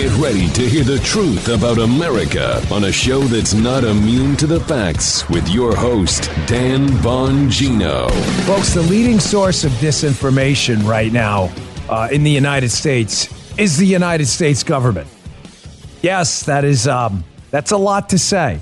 Get ready to hear the truth about America on a show that's not immune to the facts with your host, Dan Bongino. Folks, the leading source of disinformation right now uh, in the United States is the United States government. Yes, that is um, that's a lot to say.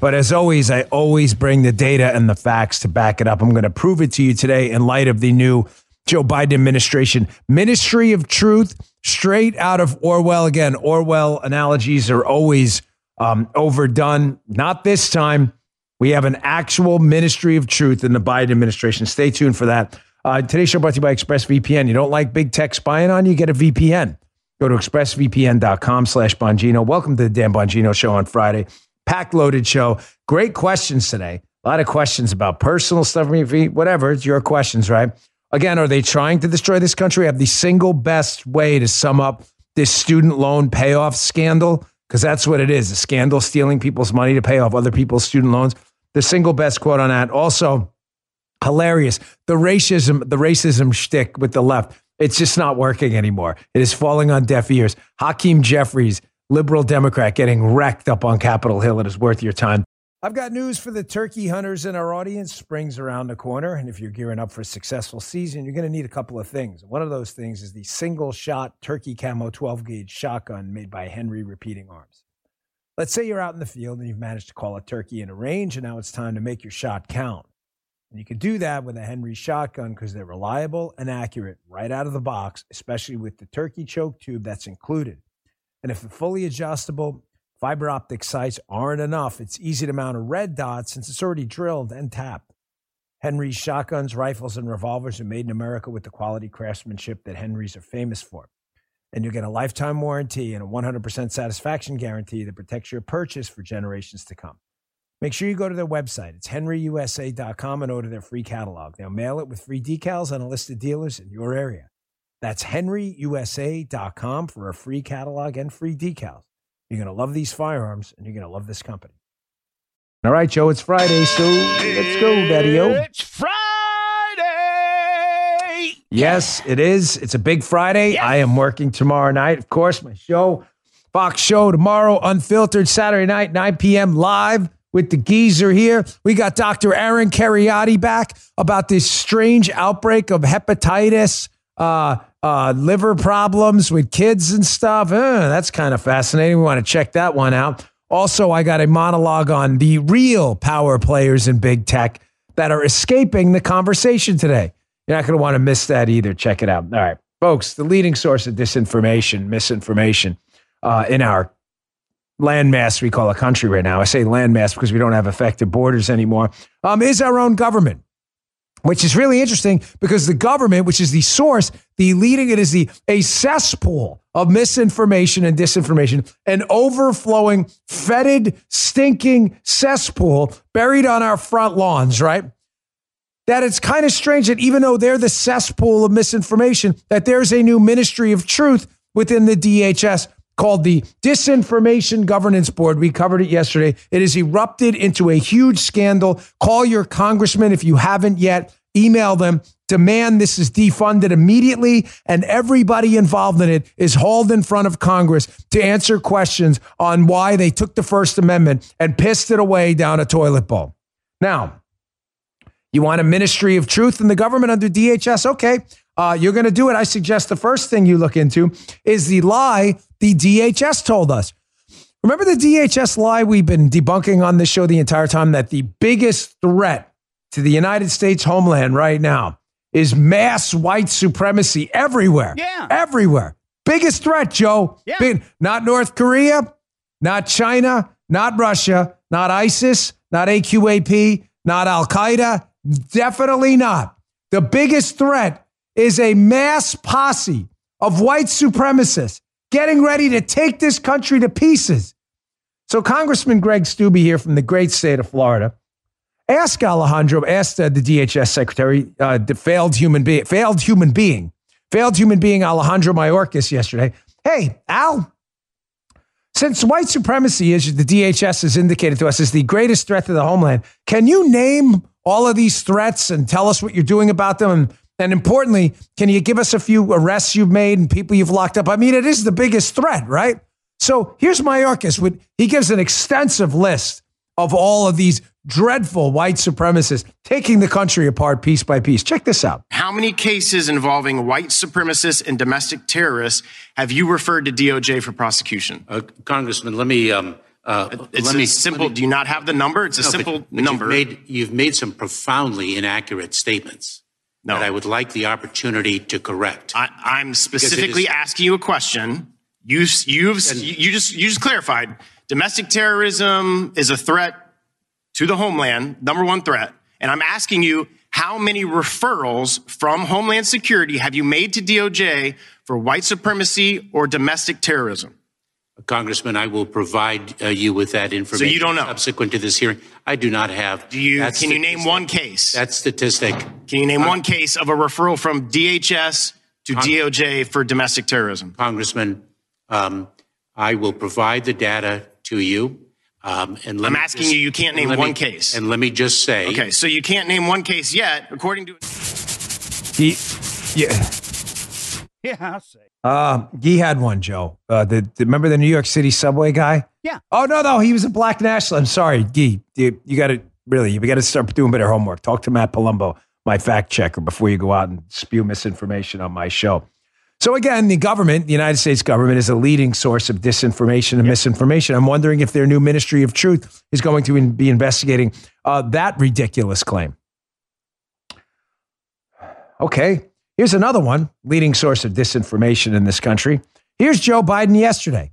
But as always, I always bring the data and the facts to back it up. I'm going to prove it to you today in light of the new Joe Biden administration. Ministry of Truth, straight out of Orwell. Again, Orwell analogies are always um, overdone. Not this time. We have an actual Ministry of Truth in the Biden administration. Stay tuned for that. Uh, today's show brought to you by ExpressVPN. You don't like big tech spying on you? Get a VPN. Go to expressvpn.com slash Bongino. Welcome to the Dan Bongino Show on Friday. Packed loaded show. Great questions today. A lot of questions about personal stuff, whatever. It's your questions, right? Again, are they trying to destroy this country? I have the single best way to sum up this student loan payoff scandal, because that's what it is a scandal stealing people's money to pay off other people's student loans. The single best quote on that. Also, hilarious. The racism, the racism shtick with the left. It's just not working anymore. It is falling on deaf ears. Hakeem Jeffries, liberal Democrat, getting wrecked up on Capitol Hill. It is worth your time. I've got news for the turkey hunters in our audience. Spring's around the corner, and if you're gearing up for a successful season, you're going to need a couple of things. One of those things is the single shot turkey camo 12 gauge shotgun made by Henry Repeating Arms. Let's say you're out in the field and you've managed to call a turkey in a range, and now it's time to make your shot count. And you can do that with a Henry shotgun because they're reliable and accurate right out of the box, especially with the turkey choke tube that's included. And if they're fully adjustable Fiber optic sights aren't enough. It's easy to mount a red dot since it's already drilled and tapped. Henry's shotguns, rifles, and revolvers are made in America with the quality craftsmanship that Henry's are famous for. And you'll get a lifetime warranty and a 100% satisfaction guarantee that protects your purchase for generations to come. Make sure you go to their website. It's henryusa.com and order their free catalog. They'll mail it with free decals and a list of dealers in your area. That's henryusa.com for a free catalog and free decals. You're going to love these firearms and you're going to love this company. All right, Joe, it's Friday, so let's go, Daddy O. It's Friday. Yes, it is. It's a big Friday. Yes. I am working tomorrow night. Of course, my show, Fox Show, tomorrow, unfiltered Saturday night, 9 p.m. live with the geezer here. We got Dr. Aaron Kheriaty back about this strange outbreak of hepatitis. Uh, uh, liver problems with kids and stuff. Uh, that's kind of fascinating. We want to check that one out. Also, I got a monologue on the real power players in big tech that are escaping the conversation today. You're not going to want to miss that either. Check it out. All right, folks, the leading source of disinformation, misinformation uh, in our landmass we call a country right now. I say landmass because we don't have effective borders anymore, um, is our own government which is really interesting because the government, which is the source, the leading it is the a cesspool of misinformation and disinformation, an overflowing, fetid, stinking cesspool buried on our front lawns, right? That it's kind of strange that even though they're the cesspool of misinformation, that there's a new ministry of truth within the DHS called the Disinformation Governance Board. We covered it yesterday. It has erupted into a huge scandal. Call your congressman if you haven't yet. Email them. Demand this is defunded immediately, and everybody involved in it is hauled in front of Congress to answer questions on why they took the First Amendment and pissed it away down a toilet bowl. Now, you want a ministry of truth in the government under DHS? Okay, uh, you're going to do it. I suggest the first thing you look into is the lie the DHS told us. Remember the DHS lie we've been debunking on this show the entire time that the biggest threat to the United States homeland right now is mass white supremacy everywhere. Yeah. Everywhere. Biggest threat, Joe. Yeah. Big, not North Korea, not China, not Russia, not ISIS, not AQAP, not Al Qaeda. Definitely not. The biggest threat is a mass posse of white supremacists getting ready to take this country to pieces. So, Congressman Greg Steube here from the great state of Florida asked Alejandro, asked uh, the DHS secretary, uh, the failed human being, failed human being, failed human being Alejandro Mayorkas yesterday. Hey, Al, since white supremacy is the DHS has indicated to us is the greatest threat to the homeland, can you name all of these threats and tell us what you're doing about them and And importantly, can you give us a few arrests you've made and people you've locked up? I mean, it is the biggest threat, right? So here's Mayorkas. He gives an extensive list of all of these dreadful white supremacists taking the country apart piece by piece. Check this out. How many cases involving white supremacists and domestic terrorists have you referred to DOJ for prosecution? Uh, Congressman, let me. Um, uh, it's let me, simple. Me, do you not have the number? It's a no, simple but, but number. You've made, you've made, some profoundly inaccurate statements no. that I would like the opportunity to correct. I, am specifically is, asking you a question. You, you've, you just you just clarified. Domestic terrorism is a threat to the homeland, number one threat. And I'm asking you, how many referrals from Homeland Security have you made to DOJ for white supremacy or domestic terrorism? Congressman, I will provide uh, you with that information. So you don't know. Subsequent to this hearing, I do not have. Do you? Can you name one case? That statistic. Can you name uh, one case of a referral from DHS to Cong- DOJ for domestic terrorism? Congressman, um, I will provide the data to you. Um, and I'm asking just, you, you can't name one me, case. And let me just say. Okay, so you can't name one case yet, according to. He, yeah. Yeah, I'll say. Uh, he had one, Joe. Uh, the, the, remember the New York City subway guy? Yeah. Oh no, no, he was a black nationalist. I'm sorry, Gee, You, you got to really, you got to start doing better homework. Talk to Matt Palumbo, my fact checker, before you go out and spew misinformation on my show. So again, the government, the United States government, is a leading source of disinformation and yep. misinformation. I'm wondering if their new Ministry of Truth is going to be investigating uh, that ridiculous claim. Okay, here's another one leading source of disinformation in this country. Here's Joe Biden yesterday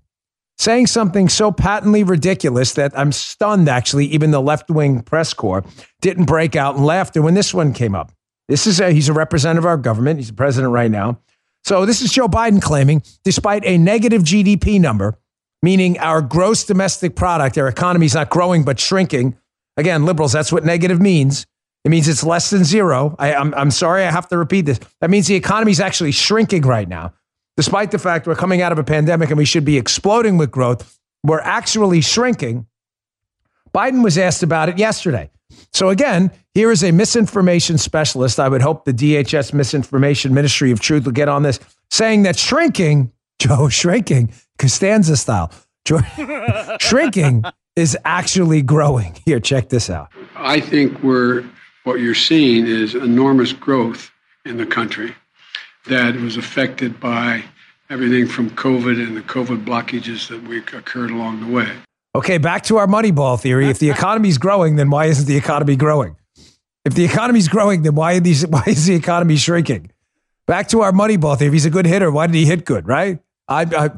saying something so patently ridiculous that I'm stunned, actually, even the left wing press corps didn't break out in laughter when this one came up. This is a, he's a representative of our government. He's the president right now. So this is Joe Biden claiming, despite a negative GDP number, meaning our gross domestic product, our economy is not growing but shrinking. Again, liberals, that's what negative means. It means it's less than zero. I, am I'm, I'm sorry, I have to repeat this. That means the economy is actually shrinking right now. Despite the fact we're coming out of a pandemic and we should be exploding with growth, we're actually shrinking. Biden was asked about it yesterday. So, again, here is a misinformation specialist. I would hope the DHS Misinformation Ministry of Truth will get on this, saying that shrinking, Joe, shrinking, Costanza style, shrinking is actually growing. Here, check this out. I think we're, what you're seeing is enormous growth in the country that was affected by everything from COVID and the COVID blockages that we occurred along the way. Okay, back to our Moneyball theory. If the economy's growing, then why isn't the economy growing? If the economy's growing, then why, these, why is the economy shrinking? Back to our Moneyball theory. If he's a good hitter, why did he hit good, right? I, I,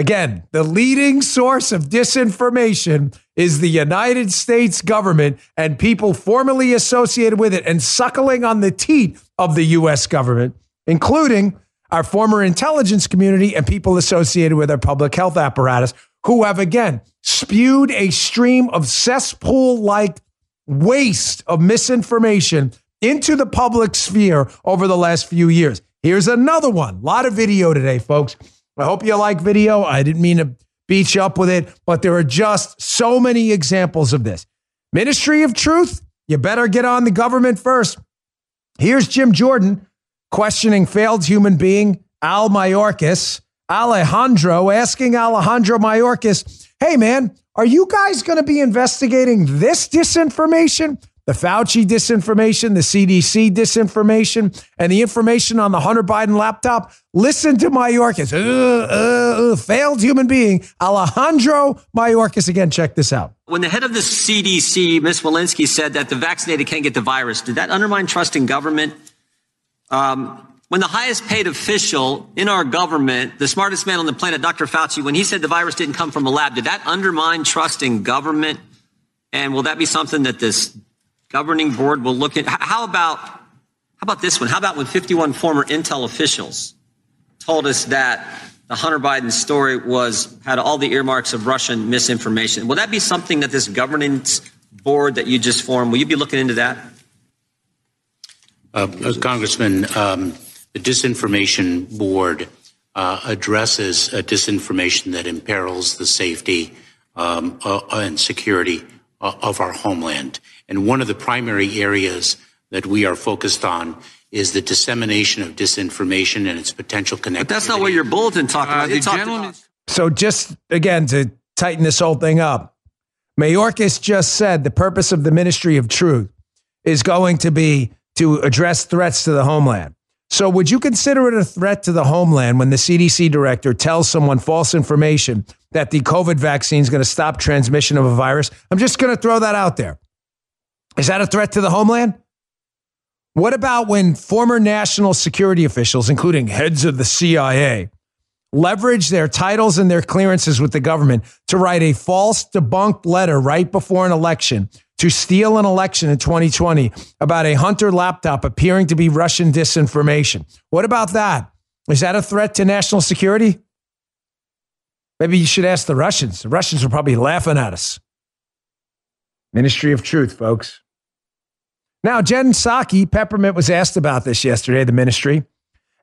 again, the leading source of disinformation is the United States government and people formerly associated with it and suckling on the teat of the U.S. government, including our former intelligence community and people associated with our public health apparatus who have again spewed a stream of cesspool like waste of misinformation into the public sphere over the last few years. Here's another one. A lot of video today, folks. I hope you like video. I didn't mean to beat you up with it, but there are just so many examples of this. Ministry of Truth, you better get on the government first. Here's Jim Jordan questioning failed human being Al Mayorkas Alejandro asking Alejandro Mayorkas, hey man, are you guys going to be investigating this disinformation? The Fauci disinformation, the CDC disinformation, and the information on the Hunter Biden laptop. Listen to Mayorkas, uh, uh, uh, failed human being, Alejandro Mayorkas. Again, check this out. When the head of the CDC, Ms. Walensky, said that the vaccinated can't get the virus, did that undermine trust in government? Um, when the highest paid official in our government, the smartest man on the planet, Dr. Fauci, when he said the virus didn't come from a lab, did that undermine trust in government? And will that be something that this governing board will look at? How about, how about this one? How about when 51 former Intel officials told us that the Hunter Biden story was, had all the earmarks of Russian misinformation? Will that be something that this governance board that you just formed, will you be looking into that? Uh, uh, Congressman, um, the Disinformation Board uh, addresses uh, disinformation that imperils the safety um, uh, and security uh, of our homeland. And one of the primary areas that we are focused on is the dissemination of disinformation and its potential connection. But that's not what your bulletin talked about. Uh, the gentleman. So just again to tighten this whole thing up, Mayorkas just said the purpose of the Ministry of Truth is going to be to address threats to the homeland. So, would you consider it a threat to the homeland when the CDC director tells someone false information that the COVID vaccine is going to stop transmission of a virus? I'm just going to throw that out there. Is that a threat to the homeland? What about when former national security officials, including heads of the CIA, leverage their titles and their clearances with the government to write a false debunked letter right before an election to steal an election in 2020 about a Hunter laptop appearing to be Russian disinformation. What about that? Is that a threat to national security? Maybe you should ask the Russians. The Russians are probably laughing at us. Ministry of Truth, folks. Now, Jen Psaki, Peppermint was asked about this yesterday, the ministry.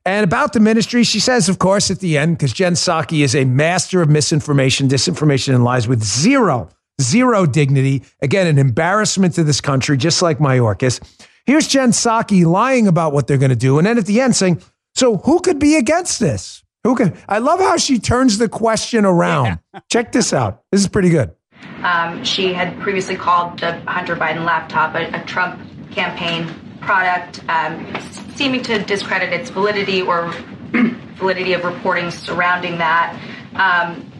And about the ministry, she says, of course, at the end, because Jen Psaki is a master of misinformation, disinformation, and lies with zero zero dignity. Again, an embarrassment to this country, just like Mayorkas. Here's Jen Psaki lying about what they're going to do. And then at the end saying, so who could be against this? Who could? I love how she turns the question around. Yeah. Check this out. This is pretty good. Um, she had previously called the Hunter Biden laptop a, a Trump campaign product, um, seeming to discredit its validity or validity of reporting surrounding that. Um,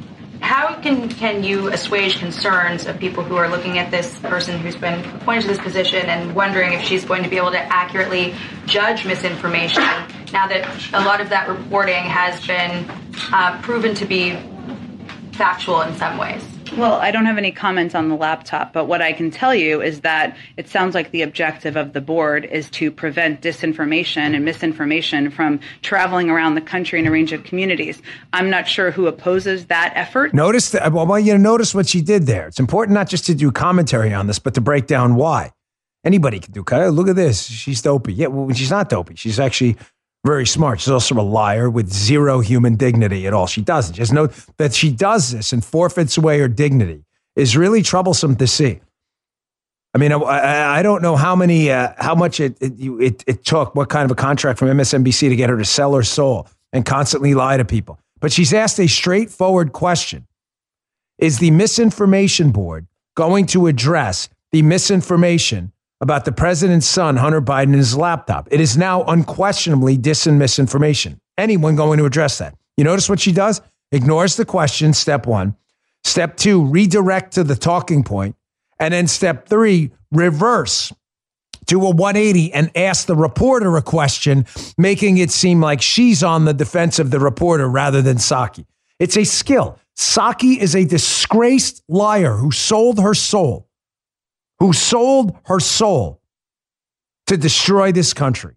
how can can you assuage concerns of people who are looking at this person who's been appointed to this position and wondering if she's going to be able to accurately judge misinformation now that a lot of that reporting has been uh, proven to be factual in some ways? Well, I don't have any comments on the laptop, but what I can tell you is that it sounds like the objective of the board is to prevent disinformation and misinformation from traveling around the country in a range of communities. I'm not sure who opposes that effort. Notice that, well, I want you to notice what she did there. It's important not just to do commentary on this, but to break down why. Anybody can do. Look at this. She's dopey. Yeah, well, she's not dopey. She's actually very smart. She's also a liar with zero human dignity at all. She doesn't. Just know that she does this and forfeits away her dignity is really troublesome to see. I mean, I, I don't know how many, uh, how much it, it, it, it took, what kind of a contract from MSNBC to get her to sell her soul and constantly lie to people. But she's asked a straightforward question Is the misinformation board going to address the misinformation about the president's son, Hunter Biden, and his laptop. It is now unquestionably dis and misinformation. Anyone going to address that? You notice what she does? Ignores the question, step one. Step two, redirect to the talking point. And then step three, reverse to a 180 and ask the reporter a question, making it seem like she's on the defense of the reporter rather than Psaki. It's a skill. Psaki is a disgraced liar who sold her soul who sold her soul to destroy this country,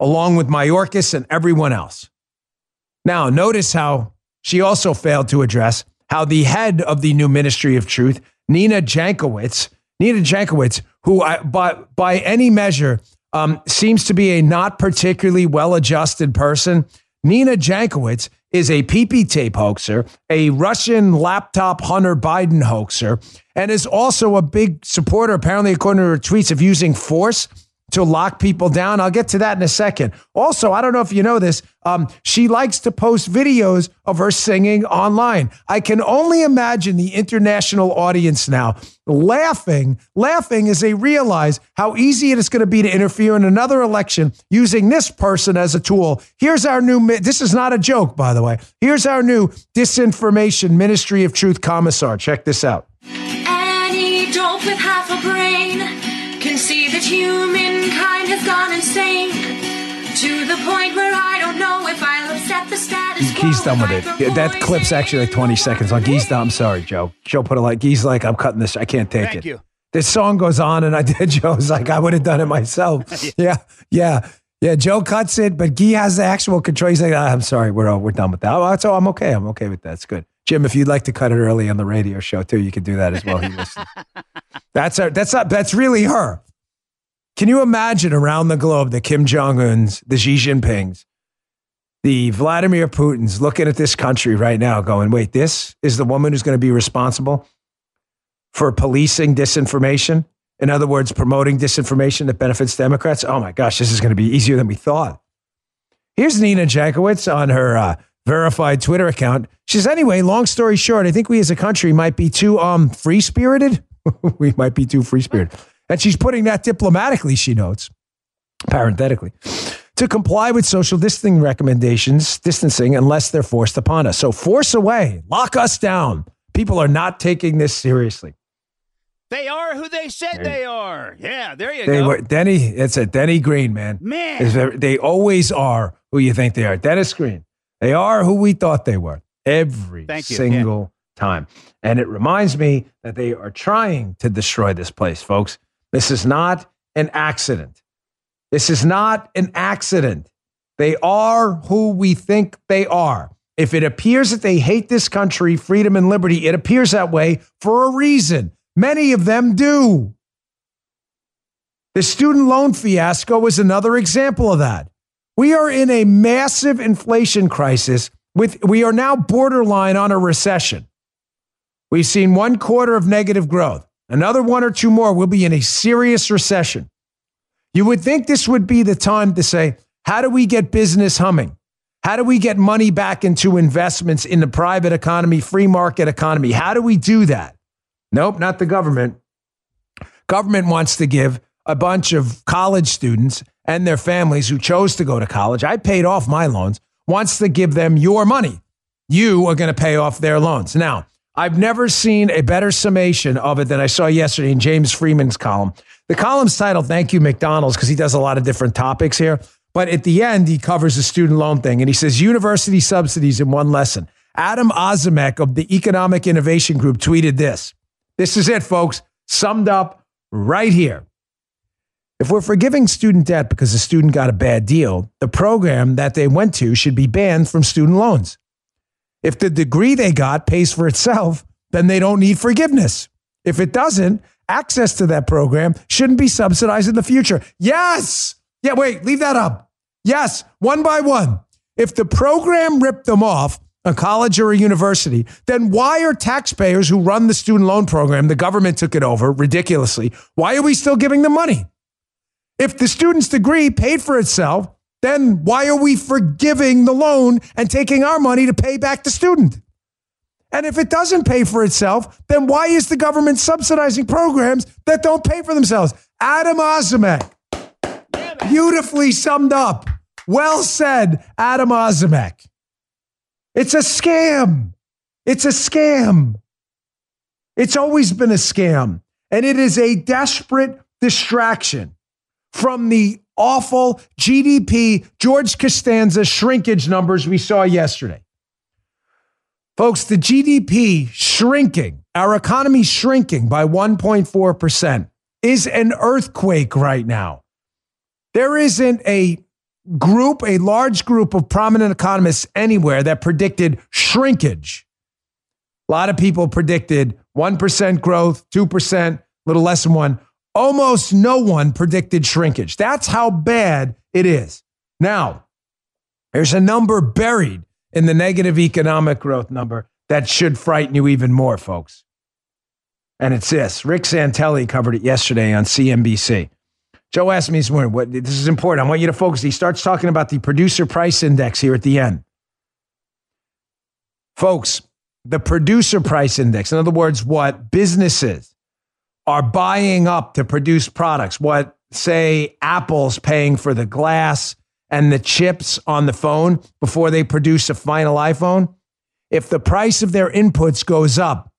along with Mayorkas and everyone else. Now, notice how she also failed to address how the head of the new Ministry of Truth, Nina Jankowicz, Nina Jankowicz, who I, by, by any measure um, seems to be a not particularly well adjusted person, Nina Jankowicz is a PP tape hoaxer, a Russian laptop Hunter Biden hoaxer, and is also a big supporter, apparently, according to her tweets, of using force to lock people down. I'll get to that in a second. Also, I don't know if you know this, um, she likes to post videos of her singing online. I can only imagine the international audience now laughing, laughing as they realize how easy it is going to be to interfere in another election using this person as a tool. Here's our new, this is not a joke, by the way. Here's our new disinformation Ministry of Truth commissar. Check this out. Any dope with half a brain can see that humankind has gone insane to the point where I don't know if I'll upset the status quo. He's done with it. Yeah, that clip's actually like 20 seconds long. He's done. I'm sorry, Joe. Joe put it like, he's like, I'm cutting this. I can't take Thank it. you. This song goes on, and I did. Joe's like, I would have done it myself. yeah, yeah, yeah. Joe cuts it, but Guy has the actual control. He's like, ah, I'm sorry, we're we're done with that. Oh, so I'm okay. I'm okay with that. It's good. Jim, if you'd like to cut it early on the radio show too, you can do that as well. He listens. that's her, that's not, that's really her. Can you imagine around the globe the Kim Jong Un's, the Xi Jinping's, the Vladimir Putin's looking at this country right now, going, "Wait, this is the woman who's going to be responsible for policing disinformation In other words, promoting disinformation that benefits Democrats. Oh my gosh, this is going to be easier than we thought. Here's Nina Jankowicz on her uh, verified Twitter account. She says, anyway, long story short, I think we as a country might be too um, free spirited. we might be too free spirited. And she's putting that diplomatically, she notes, parenthetically, to comply with social distancing recommendations, distancing, unless they're forced upon us. So force away, lock us down. People are not taking this seriously. They are who they said they are. Yeah, there you They go. were Denny. It's a Denny Green, man. Man. They always are who you think they are. Dennis Green. They are who we thought they were every single time. And it reminds me that they are trying to destroy this place, folks. This is not an accident. This is not an accident. They are who we think they are. If it appears that they hate this country, freedom and liberty, it appears that way for a reason. Many of them do. The student loan fiasco is another example of that. We are in a massive inflation crisis with we are now borderline on a recession. We've seen one quarter of negative growth. Another one or two more we'll be in a serious recession. You would think this would be the time to say, how do we get business humming? How do we get money back into investments in the private economy, free market economy? How do we do that? Nope, not the government. Government wants to give a bunch of college students and their families who chose to go to college. I paid off my loans, wants to give them your money. You are going to pay off their loans. Now, I've never seen a better summation of it than I saw yesterday in James Freeman's column. The column's titled Thank You McDonald's because he does a lot of different topics here. But at the end, he covers the student loan thing and he says university subsidies in one lesson. Adam Ozimek of the Economic Innovation Group tweeted this. This is it, folks, summed up right here. If we're forgiving student debt because a student got a bad deal, the program that they went to should be banned from student loans. If the degree they got pays for itself, then they don't need forgiveness. If it doesn't, access to that program shouldn't be subsidized in the future. Yes. Yeah, wait, leave that up. Yes, one by one. If the program ripped them off, a college or a university, then why are taxpayers who run the student loan program, the government took it over ridiculously, why are we still giving them money? If the student's degree paid for itself, then why are we forgiving the loan and taking our money to pay back the student? And if it doesn't pay for itself, then why is the government subsidizing programs that don't pay for themselves? Adam Ozimek, beautifully summed up. Well said, Adam Ozimek. It's a scam. It's a scam. It's always been a scam. And it is a desperate distraction from the awful GDP, George Costanza shrinkage numbers we saw yesterday. Folks, the GDP shrinking, our economy shrinking by 1.4% is an earthquake right now. There isn't a group, a large group of prominent economists anywhere that predicted shrinkage. A lot of people predicted 1% growth, 2%, a little less than one. Almost no one predicted shrinkage. That's how bad it is. Now, there's a number buried in the negative economic growth number that should frighten you even more, folks. And it's this Rick Santelli covered it yesterday on CNBC. Joe asked me this morning, what, this is important. I want you to focus. He starts talking about the producer price index here at the end. Folks, the producer price index, in other words, what businesses are buying up to produce products, what, say, Apple's paying for the glass and the chips on the phone before they produce a final iPhone. If the price of their inputs goes up,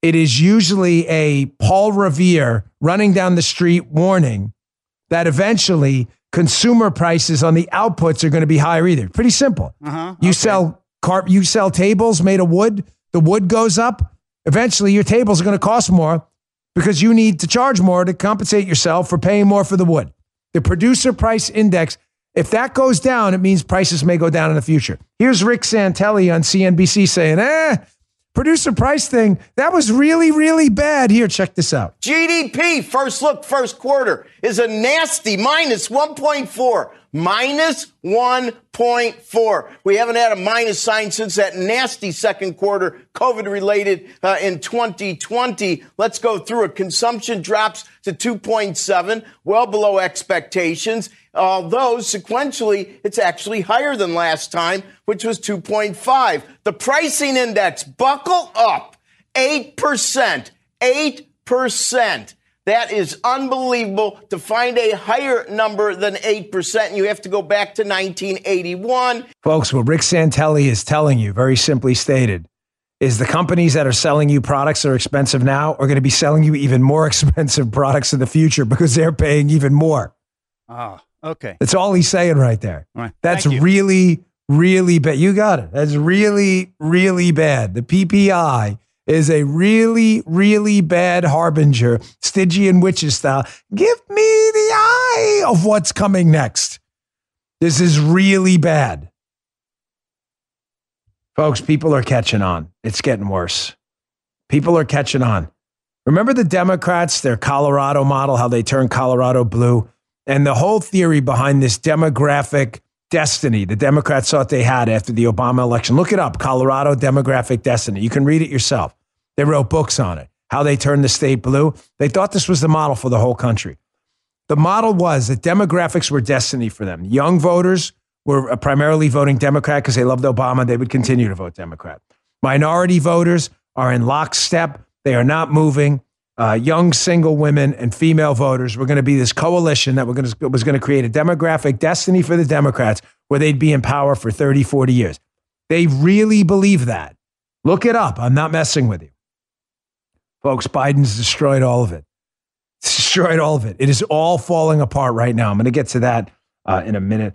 it is usually a Paul Revere running down the street warning that eventually consumer prices on the outputs are going to be higher either. Pretty simple. Uh-huh. You sell carp, you sell tables made of wood. The wood goes up. Eventually, your tables are going to cost more because you need to charge more to compensate yourself for paying more for the wood. The producer price index, if that goes down, it means prices may go down in the future. Here's Rick Santelli on CNBC saying, "Eh, producer price thing that was really, really bad." Here, check this out. GDP, first look, first quarter, is a nasty minus 1.4. minus 1.4. We haven't had a minus sign since that nasty second quarter, COVID related uh, in 2020. Let's go through it. Consumption drops to 2.7, well below expectations. Although sequentially, it's actually higher than last time, which was 2.5. The pricing index, buckle up, 8%. 8%. That is unbelievable to find a higher number than 8%. You have to go back to 1981. Folks, what Rick Santelli is telling you, very simply stated, is the companies that are selling you products that are expensive now are going to be selling you even more expensive products in the future because they're paying even more. Oh, okay. That's all he's saying right there. All right. That's really, really bad. You got it. That's really, really bad. The PPI is a really, really bad harbinger, Stygian witches style. Give me the eye of what's coming next. This is really bad. Folks, people are catching on. It's getting worse. People are catching on. Remember the Democrats, their Colorado model, how they turned Colorado blue? And the whole theory behind this demographic destiny the Democrats thought they had after the Obama election. Look it up Colorado demographic destiny. You can read it yourself. They wrote books on it, how they turned the state blue. They thought this was the model for the whole country. The model was that demographics were destiny for them. Young voters were uh, primarily voting Democrat because they loved Obama. They would continue to vote Democrat. Minority voters are in lockstep. They are not moving. Uh, young single women and female voters were going to be this coalition that to, was going to create a demographic destiny for the Democrats where they'd be in power for 30, 40 years. They really believe that. Look it up. I'm not messing with you. Folks, Biden's destroyed all of it. Destroyed all of it. It is all falling apart right now. I'm going to get to that uh, in a minute.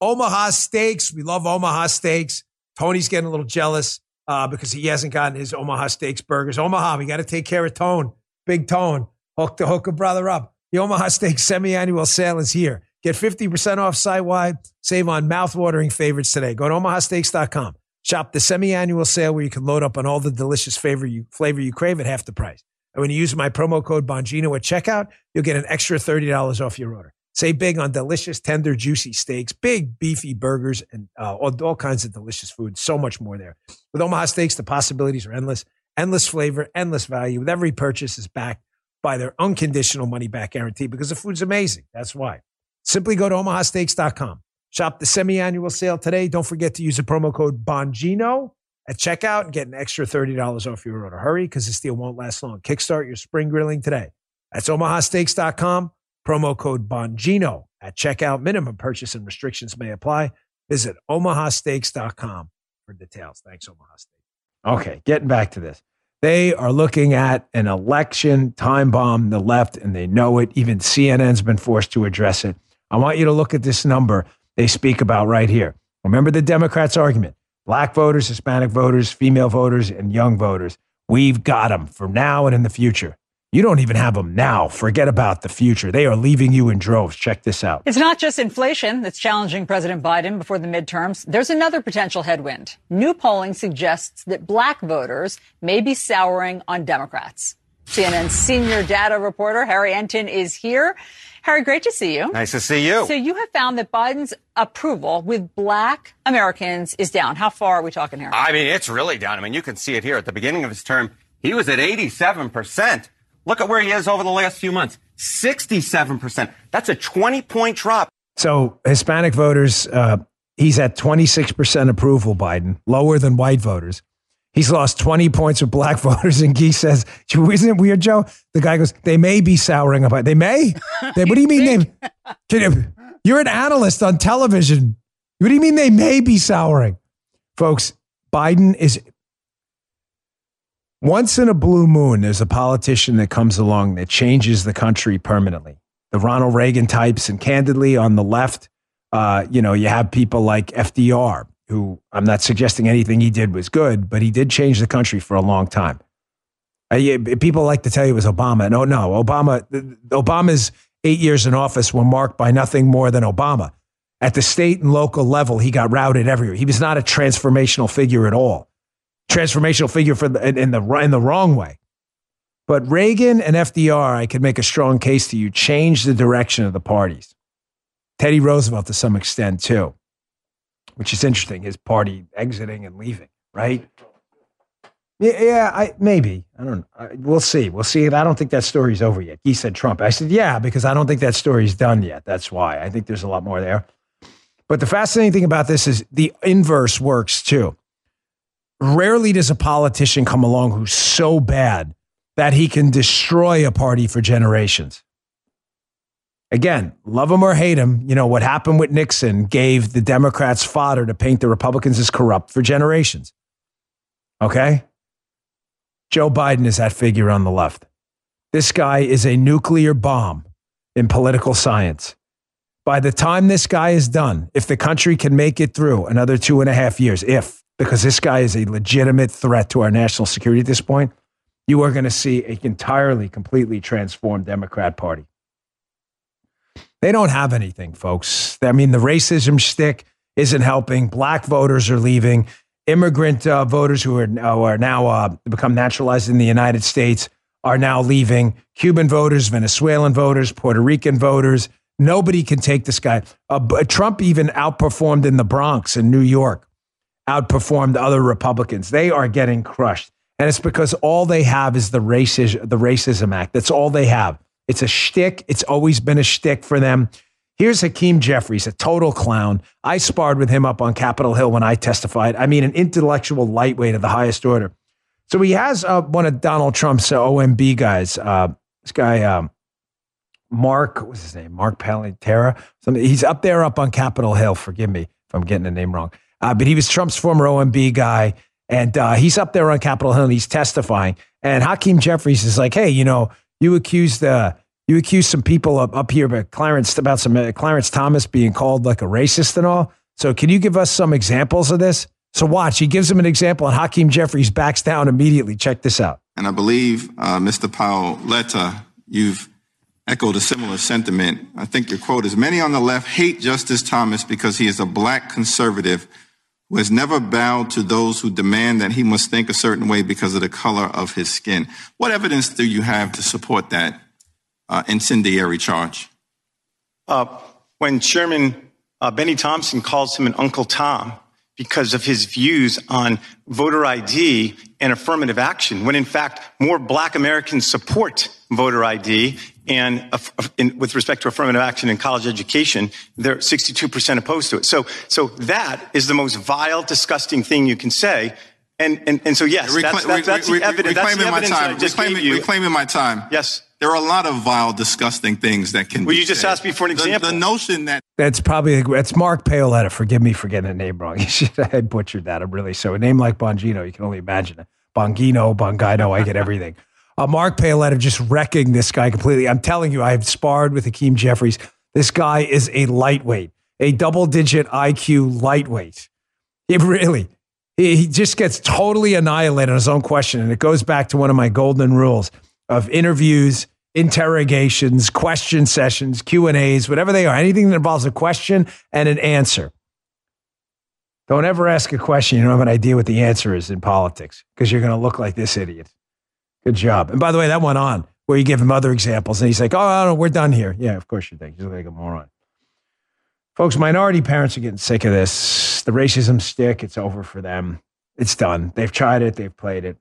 Omaha Steaks. We love Omaha Steaks. Tony's getting a little jealous uh, because he hasn't gotten his Omaha Steaks burgers. Omaha, we got to take care of Tone. Big Tone. Hook the hook a brother up. The Omaha Steaks semi-annual sale is here. Get 50% off site-wide. Save on mouth-watering favorites today. Go to omahasteaks.com. Shop the semi-annual sale where you can load up on all the delicious flavor you, flavor you crave at half the price. And when you use my promo code Bongino at checkout, you'll get an extra $30 off your order. Save big on delicious, tender, juicy steaks, big, beefy burgers, and uh, all, all kinds of delicious food. So much more there. With Omaha Steaks, the possibilities are endless. Endless flavor, endless value. With every purchase is backed by their unconditional money back guarantee because the food's amazing. That's why. Simply go to omahasteaks.com. Shop the semi-annual sale today. Don't forget to use the promo code Bongino at checkout and get an extra $30 off your order. Hurry because this deal won't last long. Kickstart your spring grilling today. That's omahasteaks.com. Promo code Bongino at checkout. Minimum purchase and restrictions may apply. Visit omahasteaks.com for details. Thanks, Omaha Steaks. Okay, getting back to this. They are looking at an election time bomb, the left, and they know it. Even CNN's been forced to address it. I want you to look at this number they speak about right here. Remember the Democrats' argument black voters, Hispanic voters, female voters, and young voters. We've got them for now and in the future. You don't even have them now. Forget about the future. They are leaving you in droves. Check this out. It's not just inflation that's challenging President Biden before the midterms. There's another potential headwind. New polling suggests that black voters may be souring on Democrats. CNN's senior data reporter, Harry Enton, is here. Harry, great to see you. Nice to see you. So you have found that Biden's approval with black Americans is down. How far are we talking here? I mean, it's really down. I mean, you can see it here. At the beginning of his term, he was at 87%. Look at where he is over the last few months 67%. That's a 20 point drop. So, Hispanic voters, uh, he's at 26% approval, Biden, lower than white voters. He's lost 20 points with black voters. And Gee says, Isn't it weird, Joe? The guy goes, They may be souring about They may? They, what do you mean they? Can you, you're an analyst on television. What do you mean they may be souring? Folks, Biden is once in a blue moon, there's a politician that comes along that changes the country permanently. The Ronald Reagan types, and candidly, on the left, Uh, you know, you have people like FDR, who I'm not suggesting anything he did was good, but he did change the country for a long time. Uh, yeah, people like to tell you it was Obama. No, no, Obama. Obama's eight years in office were marked by nothing more than Obama. At the state and local level, he got routed everywhere. He was not a transformational figure at all. Transformational figure for the, in, in the in the wrong way. But Reagan and FDR, I could make a strong case to you, changed the direction of the parties. Teddy Roosevelt to some extent too, which is interesting. His party exiting and leaving, right? Yeah, yeah, I maybe I don't. know. we'll see. We'll see. I don't think that story's over yet. He said Trump. I said yeah because I don't think that story's done yet. That's why I think there's a lot more there. But the fascinating thing about this is the inverse works too. Rarely does a politician come along who's so bad that he can destroy a party for generations. Again, love him or hate him, you know, what happened with Nixon gave the Democrats fodder to paint the Republicans as corrupt for generations. Okay? Joe Biden is that figure on the left. This guy is a nuclear bomb in political science. By the time this guy is done, if the country can make it through another two and a half years, if, because this guy is a legitimate threat to our national security at this point, you are going to see an entirely, completely transformed Democrat Party. They don't have anything, folks. I mean, the racism stick isn't helping. Black voters are leaving. Immigrant uh, voters who are, are now uh, become naturalized in the United States are now leaving. Cuban voters, Venezuelan voters, Puerto Rican voters. Nobody can take this guy. Uh, Trump even outperformed in the Bronx in New York, outperformed other Republicans. They are getting crushed. And it's because all they have is the racism, the racism act. That's all they have. It's a shtick. It's always been a shtick for them. Here's Hakeem Jeffries, a total clown. I sparred with him up on Capitol Hill when I testified. I mean, an intellectual lightweight of the highest order. So he has uh, one of Donald Trump's uh, OMB guys. Uh, this guy, um, Mark, what's his name? Mark Palatera. He's up there up on Capitol Hill. Forgive me if I'm getting the name wrong. Uh, but he was Trump's former OMB guy. And uh, he's up there on Capitol Hill and he's testifying. And Hakeem Jeffries is like, hey, you know, you accused uh, you accused some people up, up here about Clarence about some uh, Clarence Thomas being called like a racist and all. So can you give us some examples of this? So watch, he gives him an example, and Hakeem Jeffries backs down immediately. Check this out. And I believe, uh, Mr. Paoletta, you've echoed a similar sentiment. I think your quote is Many on the left hate Justice Thomas because he is a black conservative who has never bowed to those who demand that he must think a certain way because of the color of his skin. What evidence do you have to support that uh, incendiary charge? Uh, when Chairman uh, Bennie Thompson calls him an Uncle Tom because of his views on voter ID and affirmative action, when in fact more black Americans support voter ID and in, with respect to affirmative action in college education, they're 62% opposed to it. So, so that is the most vile, disgusting thing you can say. And, and, and so, yes, Recla- that's, that's, that's re- the evidence. That's the evidence my time. Reclaiming, reclaiming my time. Yes. There are a lot of vile, disgusting things that can. Well, you just said. asked me for an example. The, the notion that that's probably that's Mark Paoletta. Forgive me for getting the name wrong. I butchered that. I'm really so a name like Bongino, you can only imagine it. Bongino, Bongino, I get everything. Uh, Mark Paoletta just wrecking this guy completely. I'm telling you, I've sparred with Hakeem Jeffries. This guy is a lightweight, a double digit IQ lightweight. He really, he, he just gets totally annihilated on his own question. And it goes back to one of my golden rules of interviews, interrogations, question sessions, Q and A's, whatever they are, anything that involves a question and an answer. Don't ever ask a question you don't have an idea what the answer is in politics because you're going to look like this idiot. Good job. And by the way, that went on where you give him other examples and he's like, oh, we're done here. Yeah, of course you think. He's like a moron. Folks, minority parents are getting sick of this. The racism stick, it's over for them. It's done. They've tried it, they've played it.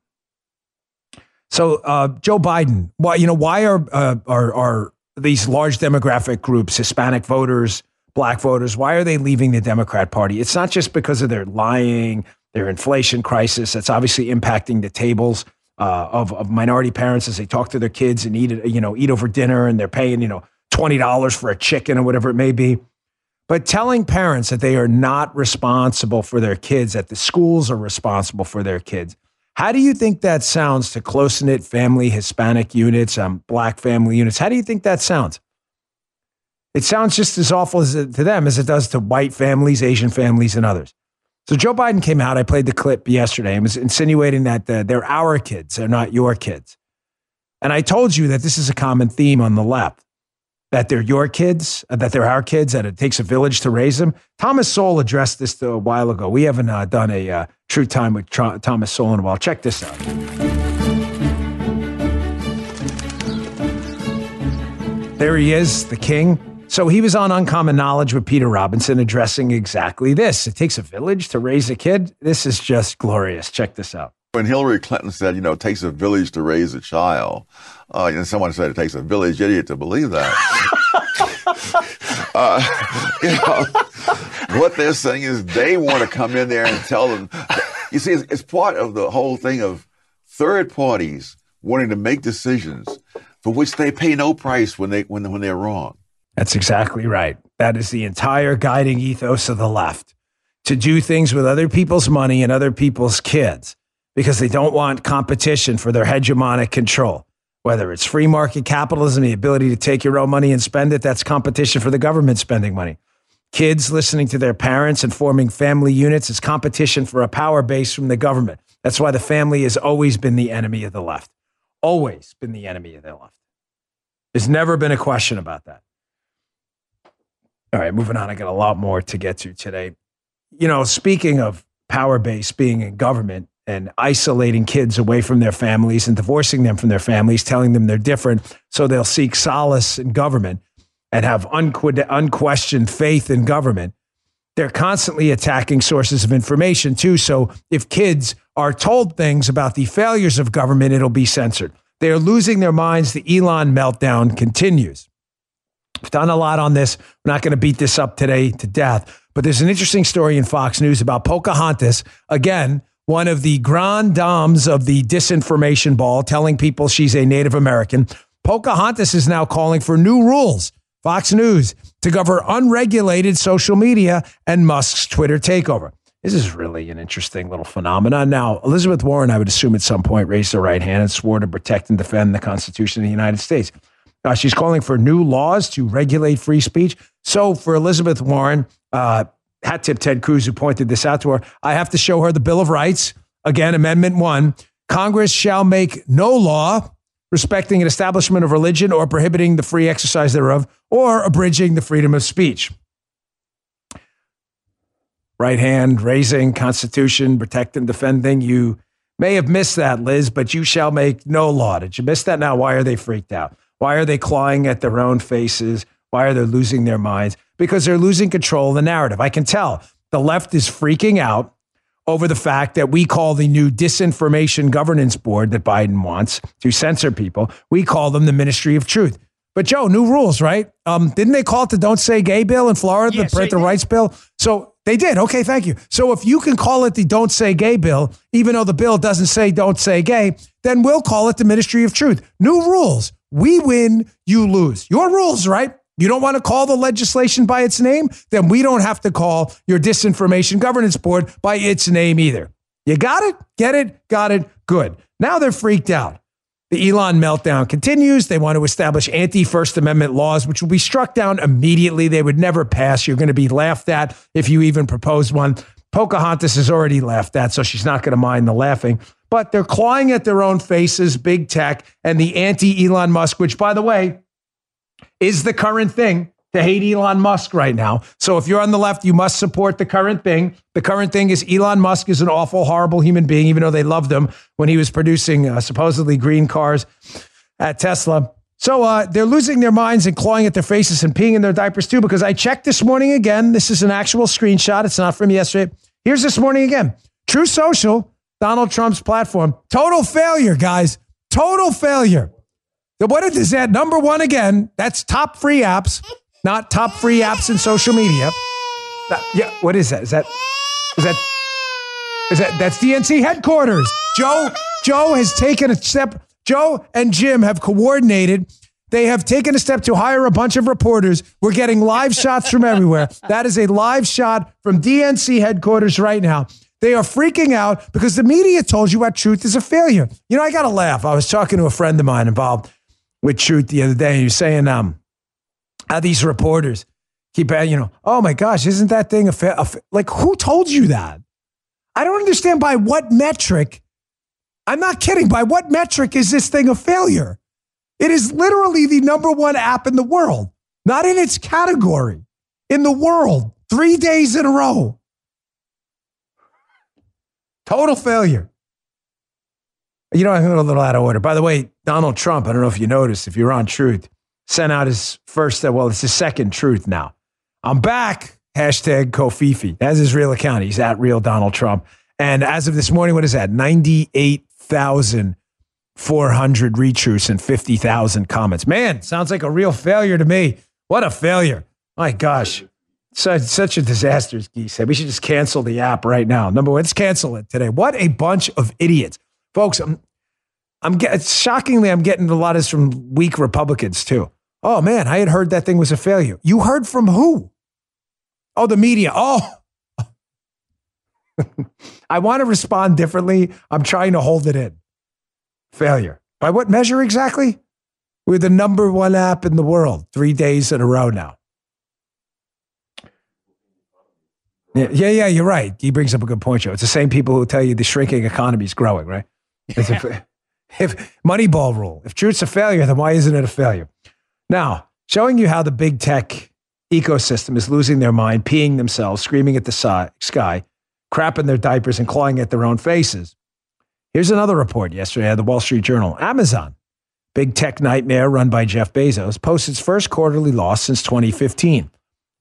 So, uh, Joe Biden, why, you know, why are, uh, are, are these large demographic groups, Hispanic voters, black voters, why are they leaving the Democrat Party? It's not just because of their lying, their inflation crisis that's obviously impacting the tables uh, of, of minority parents as they talk to their kids and eat you know, eat over dinner and they're paying, you know, $20 for a chicken or whatever it may be. But telling parents that they are not responsible for their kids, that the schools are responsible for their kids. How do you think that sounds to close knit family Hispanic units, um, black family units? How do you think that sounds? It sounds just as awful as it, to them as it does to white families, Asian families, and others. So Joe Biden came out. I played the clip yesterday and was insinuating that uh, they're our kids, they're not your kids. And I told you that this is a common theme on the left that they're your kids, uh, that they're our kids, that it takes a village to raise them. Thomas Sowell addressed this a while ago. We haven't uh, done a uh, true time with Thomas Sowell in a while. Check this out. There he is, the king. So he was on Uncommon Knowledge with Peter Robinson addressing exactly this. It takes a village to raise a kid. This is just glorious. Check this out. When Hillary Clinton said, you know, it takes a village to raise a child, uh, and someone said it takes a village idiot to believe that. uh, you know, what they're saying is they want to come in there and tell them. You see, it's, it's part of the whole thing of third parties wanting to make decisions for which they pay no price when they when when they're wrong. That's exactly right. That is the entire guiding ethos of the left to do things with other people's money and other people's kids because they don't want competition for their hegemonic control. Whether it's free market capitalism, the ability to take your own money and spend it, that's competition for the government spending money. Kids listening to their parents and forming family units is competition for a power base from the government. That's why the family has always been the enemy of the left. Always been the enemy of the left. There's never been a question about that. All right, moving on. I got a lot more to get to today. You know, speaking of power base being in government, and isolating kids away from their families and divorcing them from their families, telling them they're different so they'll seek solace in government and have unque- unquestioned faith in government. They're constantly attacking sources of information too. So if kids are told things about the failures of government, it'll be censored. They are losing their minds. The Elon meltdown continues. We've done a lot on this. We're not going to beat this up today to death, but there's an interesting story in Fox News about Pocahontas. Again, one of the grand dames of the disinformation ball, telling people she's a Native American. Pocahontas is now calling for new rules, Fox News, to govern unregulated social media and Musk's Twitter takeover. This is really an interesting little phenomenon. Now, Elizabeth Warren, I would assume at some point, raised her right hand and swore to protect and defend the Constitution of the United States. Uh, she's calling for new laws to regulate free speech. So, for Elizabeth Warren, uh, hat tip Ted Cruz, who pointed this out to her. I have to show her the Bill of Rights. Again, Amendment 1 Congress shall make no law respecting an establishment of religion or prohibiting the free exercise thereof or abridging the freedom of speech. Right hand raising, Constitution, protecting, defending. You may have missed that, Liz, but you shall make no law. Did you miss that? Now, why are they freaked out? Why are they clawing at their own faces? Why are they losing their minds? Because they're losing control of the narrative. I can tell the left is freaking out over the fact that we call the new disinformation governance board that Biden wants to censor people, we call them the Ministry of Truth. But Joe, new rules, right? Um, didn't they call it the Don't Say Gay bill in Florida, yes, the parental rights bill? So they did. Okay, thank you. So if you can call it the Don't Say Gay bill, even though the bill doesn't say Don't Say Gay, then we'll call it the Ministry of Truth. New rules. We win, you lose. Your rules, right? You don't want to call the legislation by its name? Then we don't have to call your disinformation governance board by its name either. You got it? Get it? Got it? Good. Now they're freaked out. The Elon meltdown continues. They want to establish anti First Amendment laws, which will be struck down immediately. They would never pass. You're going to be laughed at if you even propose one. Pocahontas is already laughed at, so she's not going to mind the laughing. But they're clawing at their own faces, big tech, and the anti Elon Musk, which, by the way, is the current thing to hate Elon Musk right now. So if you're on the left, you must support the current thing. The current thing is Elon Musk is an awful, horrible human being, even though they loved him when he was producing uh, supposedly green cars at Tesla. So uh, they're losing their minds and clawing at their faces and peeing in their diapers too. Because I checked this morning again. This is an actual screenshot. It's not from yesterday. Here's this morning again. Truth Social, Donald Trump's platform, total failure, guys. Total failure. What is that? Number one again. That's top free apps, not top free apps in social media. That, yeah, what is that? Is that is that is that that's DNC headquarters? Joe Joe has taken a step. Joe and Jim have coordinated. They have taken a step to hire a bunch of reporters. We're getting live shots from everywhere. That is a live shot from DNC headquarters right now. They are freaking out because the media told you what truth is a failure. You know, I got to laugh. I was talking to a friend of mine involved with Truth the other day. He was saying, um, how these reporters keep, uh, you know, oh my gosh, isn't that thing a, fa- a fa-" like who told you that? I don't understand by what metric. I'm not kidding. By what metric is this thing a failure? It is literally the number one app in the world, not in its category, in the world, three days in a row. Total failure. You know, I'm a little out of order. By the way, Donald Trump, I don't know if you noticed, if you're on truth, sent out his first, uh, well, it's his second truth now. I'm back. Hashtag Covfefe. That's his real account. He's at real Donald Trump. And as of this morning, what is that? 98,400 retweets and 50,000 comments. Man, sounds like a real failure to me. What a failure. My gosh. Such, such a disaster, as Guy said. We should just cancel the app right now. Number one, let's cancel it today. What a bunch of idiots. Folks, I'm, I'm get, shockingly, I'm getting a lot of from weak Republicans too. Oh man, I had heard that thing was a failure. You heard from who? Oh, the media. Oh, I want to respond differently. I'm trying to hold it in. Failure. By what measure exactly? We're the number one app in the world three days in a row now. Yeah, yeah, yeah, you're right. He brings up a good point, Joe. It's the same people who tell you the shrinking economy is growing, right? A- if Moneyball rule, if truth's a failure, then why isn't it a failure? Now, showing you how the big tech ecosystem is losing their mind, peeing themselves, screaming at the sky, crapping their diapers, and clawing at their own faces. Here's another report yesterday at the Wall Street Journal. Amazon, big tech nightmare run by Jeff Bezos, posts its first quarterly loss since 2015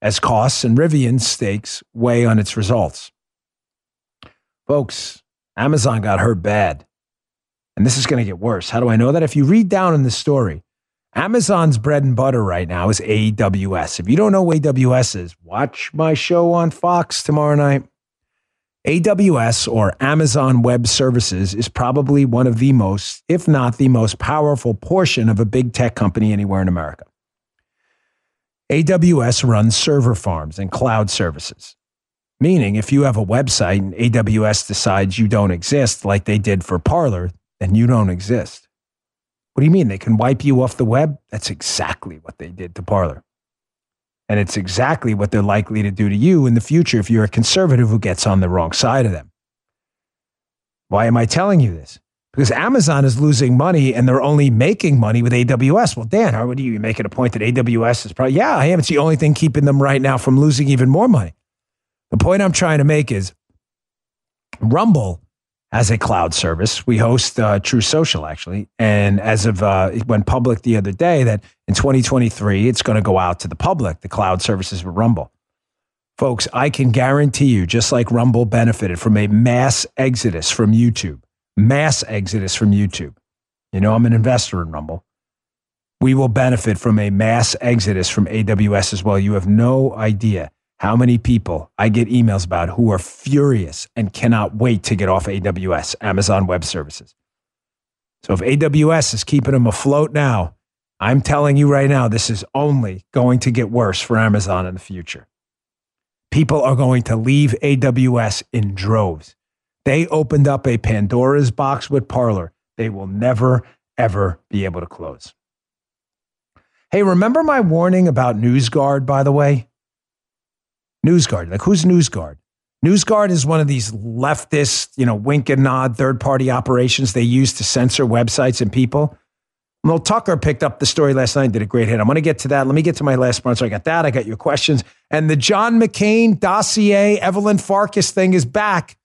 as costs and Rivian stakes weigh on its results. Folks, Amazon got hurt bad. And this is going to get worse. How do I know that? If you read down in the story, Amazon's bread and butter right now is AWS. If you don't know what AWS is, watch my show on Fox tomorrow night. AWS or Amazon Web Services is probably one of the most, if not the most powerful portion of a big tech company anywhere in America. AWS runs server farms and cloud services. Meaning, if you have a website and AWS decides you don't exist, like they did for Parler, then you don't exist. What do you mean? They can wipe you off the web? That's exactly what they did to Parler. And it's exactly what they're likely to do to you in the future if you're a conservative who gets on the wrong side of them. Why am I telling you this? Because Amazon is losing money and they're only making money with AWS. Well, Dan, how would you make it a point that AWS is probably, yeah, I am. It's the only thing keeping them right now from losing even more money. The point I'm trying to make is Rumble as a cloud service. We host uh, Truth Social, actually. And as of uh, it went public the other day, that in 2023, it's going to go out to the public, the cloud services with Rumble. Folks, I can guarantee you, just like Rumble benefited from a mass exodus from YouTube, mass exodus from YouTube. You know, I'm an investor in Rumble. We will benefit from a mass exodus from AWS as well. You have no idea how many people I get emails about who are furious and cannot wait to get off AWS, Amazon Web Services. So if AWS is keeping them afloat now, I'm telling you right now, this is only going to get worse for Amazon in the future. People are going to leave AWS in droves. They opened up a Pandora's box with Parler. They will never, ever be able to close. Hey, remember my warning about NewsGuard, by the way? NewsGuard. Like, who's NewsGuard? NewsGuard is one of these leftist, you know, wink and nod third party operations they use to censor websites and people. Well, Tucker picked up the story last night, did a great hit. I'm going to get to that. Let me get to my last sponsor. I got that. I got your questions. And the John McCain dossier, Evelyn Farkas thing is back.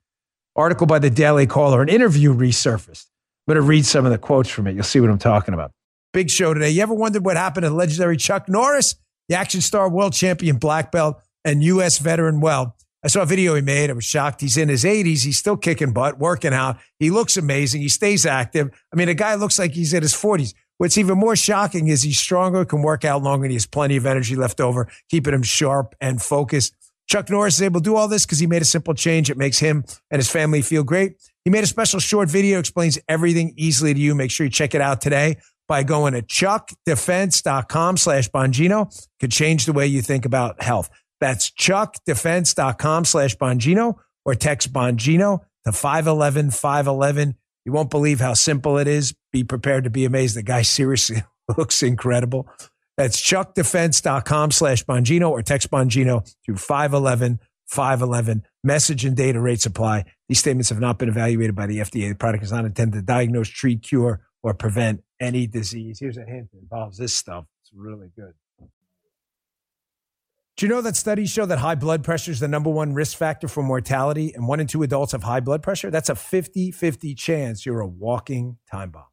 Article by the Daily Caller, an interview resurfaced. I'm going to read some of the quotes from it. You'll see what I'm talking about. Big show today. You ever wondered what happened to legendary Chuck Norris, the action star, world champion, black belt, and U.S. veteran? Well, I saw a video he made. I was shocked. He's in his 80s. He's still kicking butt, working out. He looks amazing. He stays active. I mean, a guy looks like he's in his 40s. What's even more shocking is he's stronger, can work out longer, and he has plenty of energy left over, keeping him sharp and focused. Chuck Norris is able to do all this because he made a simple change. It makes him and his family feel great. He made a special short video, explains everything easily to you. Make sure you check it out today by going to chuckdefense.com slash Bongino. Could change the way you think about health. That's chuckdefense.com slash Bongino or text Bongino to 511 511. You won't believe how simple it is. Be prepared to be amazed. The guy seriously looks incredible. That's chuckdefense.com slash Bongino or text Bongino to 511 511. Message and data rates apply. These statements have not been evaluated by the FDA. The product is not intended to diagnose, treat, cure, or prevent any disease. Here's a hint that involves this stuff. It's really good. Do you know that studies show that high blood pressure is the number one risk factor for mortality and one in two adults have high blood pressure? That's a 50 50 chance you're a walking time bomb.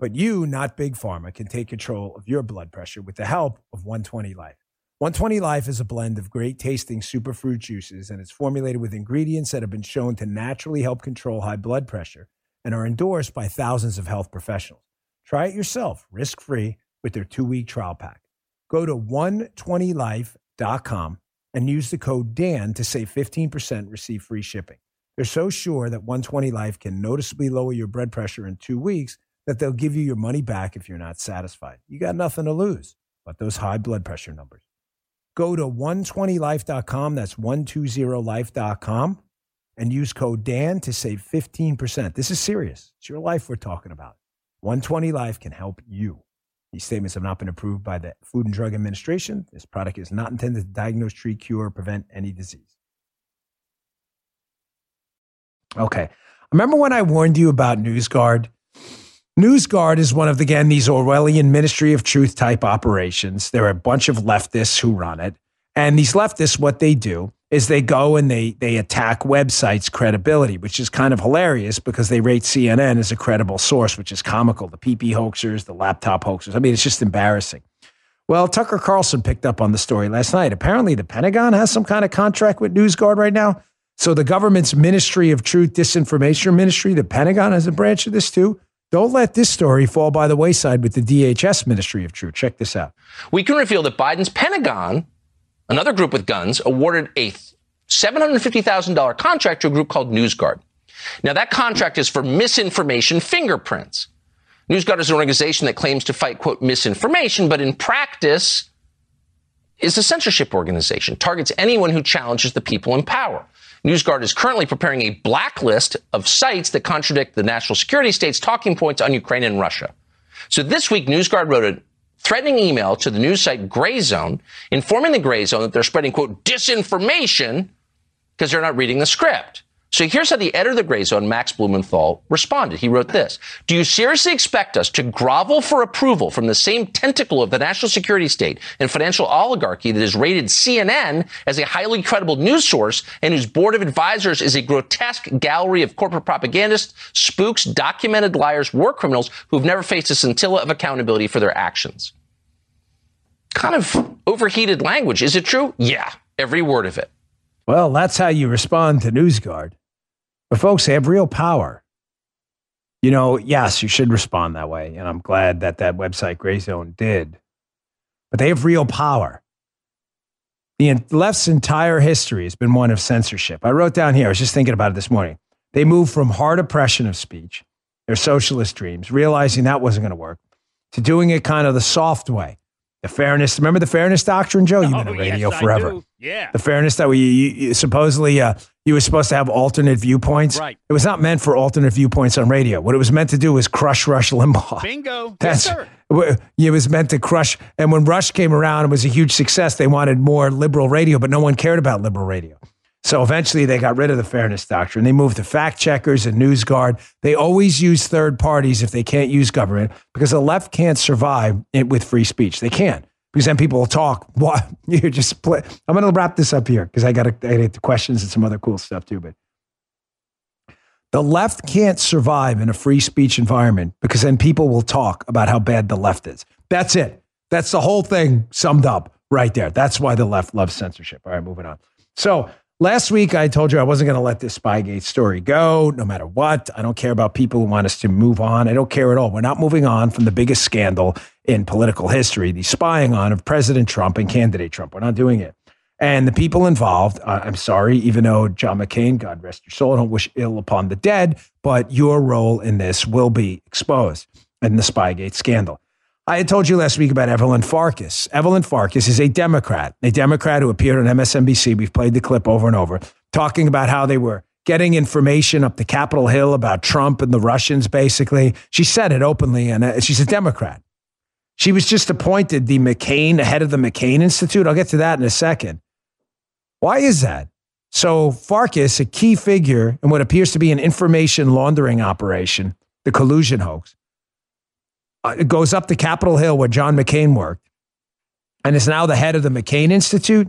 But you, not Big Pharma, can take control of your blood pressure with the help of 120 Life. 120 Life is a blend of great tasting superfruit juices and it's formulated with ingredients that have been shown to naturally help control high blood pressure and are endorsed by thousands of health professionals. Try it yourself, risk free, with their two week trial pack. Go to 120life.com and use the code DAN to save 15%, receive free shipping. They're so sure that 120 Life can noticeably lower your blood pressure in two weeks that they'll give you your money back if you're not satisfied. You got nothing to lose but those high blood pressure numbers. Go to 120life.com, that's 120life.com, and use code DAN to save 15%. This is serious. It's your life we're talking about. 120 Life can help you. These statements have not been approved by the Food and Drug Administration. This product is not intended to diagnose, treat, cure, or prevent any disease. Okay. Remember when I warned you about NewsGuard? NewsGuard is one of, again, these Orwellian Ministry of Truth type operations. There are a bunch of leftists who run it. And these leftists, what they do is they go and they they attack websites' credibility, which is kind of hilarious because they rate CNN as a credible source, which is comical. The PP hoaxers, the laptop hoaxers. I mean, it's just embarrassing. Well, Tucker Carlson picked up on the story last night. Apparently, the Pentagon has some kind of contract with NewsGuard right now. So the government's Ministry of Truth Disinformation Ministry, the Pentagon has a branch of this too. Don't let this story fall by the wayside with the DHS Ministry of Truth. Check this out. We can reveal that Biden's Pentagon, another group with guns, awarded a $750,000 contract to a group called NewsGuard. Now, that contract is for misinformation fingerprints. NewsGuard is an organization that claims to fight, quote, misinformation, but in practice is a censorship organization, targets anyone who challenges the people in power. NewsGuard is currently preparing a blacklist of sites that contradict the national security state's talking points on Ukraine and Russia. So this week, NewsGuard wrote a threatening email to the news site Grayzone, informing the Grayzone that they're spreading, quote, disinformation because they're not reading the script. So here's how the editor of the Grayzone, Max Blumenthal, responded. He wrote this. Do you seriously expect us to grovel for approval from the same tentacle of the national security state and financial oligarchy that has rated CNN as a highly credible news source and whose board of advisors is a grotesque gallery of corporate propagandists, spooks, documented liars, war criminals who've never faced a scintilla of accountability for their actions? Kind of overheated language. Is it true? Yeah, every word of it. Well, that's how you respond to NewsGuard. But folks, they have real power. You know, yes, you should respond that way. And I'm glad that that website, Grayzone, did. But they have real power. The left's entire history has been one of censorship. I wrote down here, I was just thinking about it this morning. They moved from hard oppression of speech, their socialist dreams, realizing that wasn't going to work, to doing it kind of the soft way. The fairness, remember the fairness doctrine, Joe? You've been in radio yes, forever. Yeah. The fairness that we you, you, supposedly uh, you were supposed to have alternate viewpoints. Right. It was not meant for alternate viewpoints on radio. What it was meant to do was crush Rush Limbaugh. Bingo. That's yes, sir. it was meant to crush. And when Rush came around, it was a huge success. They wanted more liberal radio, but no one cared about liberal radio. So eventually, they got rid of the fairness doctrine. They moved to fact checkers and NewsGuard. They always use third parties if they can't use government because the left can't survive it with free speech. They can't because then people will talk. What you just split. I'm going to wrap this up here because I got to get the questions and some other cool stuff too. But the left can't survive in a free speech environment because then people will talk about how bad the left is. That's it. That's the whole thing summed up right there. That's why the left loves censorship. All right, moving on. So last week I told you I wasn't going to let this Spygate story go, no matter what. I don't care about people who want us to move on. I don't care at all. We're not moving on from the biggest scandal in political history, the spying on of President Trump and candidate Trump. We're not doing it. And the people involved, uh, I'm sorry, even though John McCain, God rest your soul, I don't wish ill upon the dead, but your role in this will be exposed in the Spygate scandal. I had told you last week about Evelyn Farkas. Evelyn Farkas is a Democrat, a Democrat who appeared on MSNBC. We've played the clip over and over, talking about how they were getting information up to Capitol Hill about Trump and the Russians, basically. She said it openly, and uh, she's a Democrat. She was just appointed the McCain, the head of the McCain Institute. I'll get to that in a second. Why is that? So, Farkas, a key figure in what appears to be an information laundering operation, the collusion hoax, uh, goes up to Capitol Hill where John McCain worked and is now the head of the McCain Institute.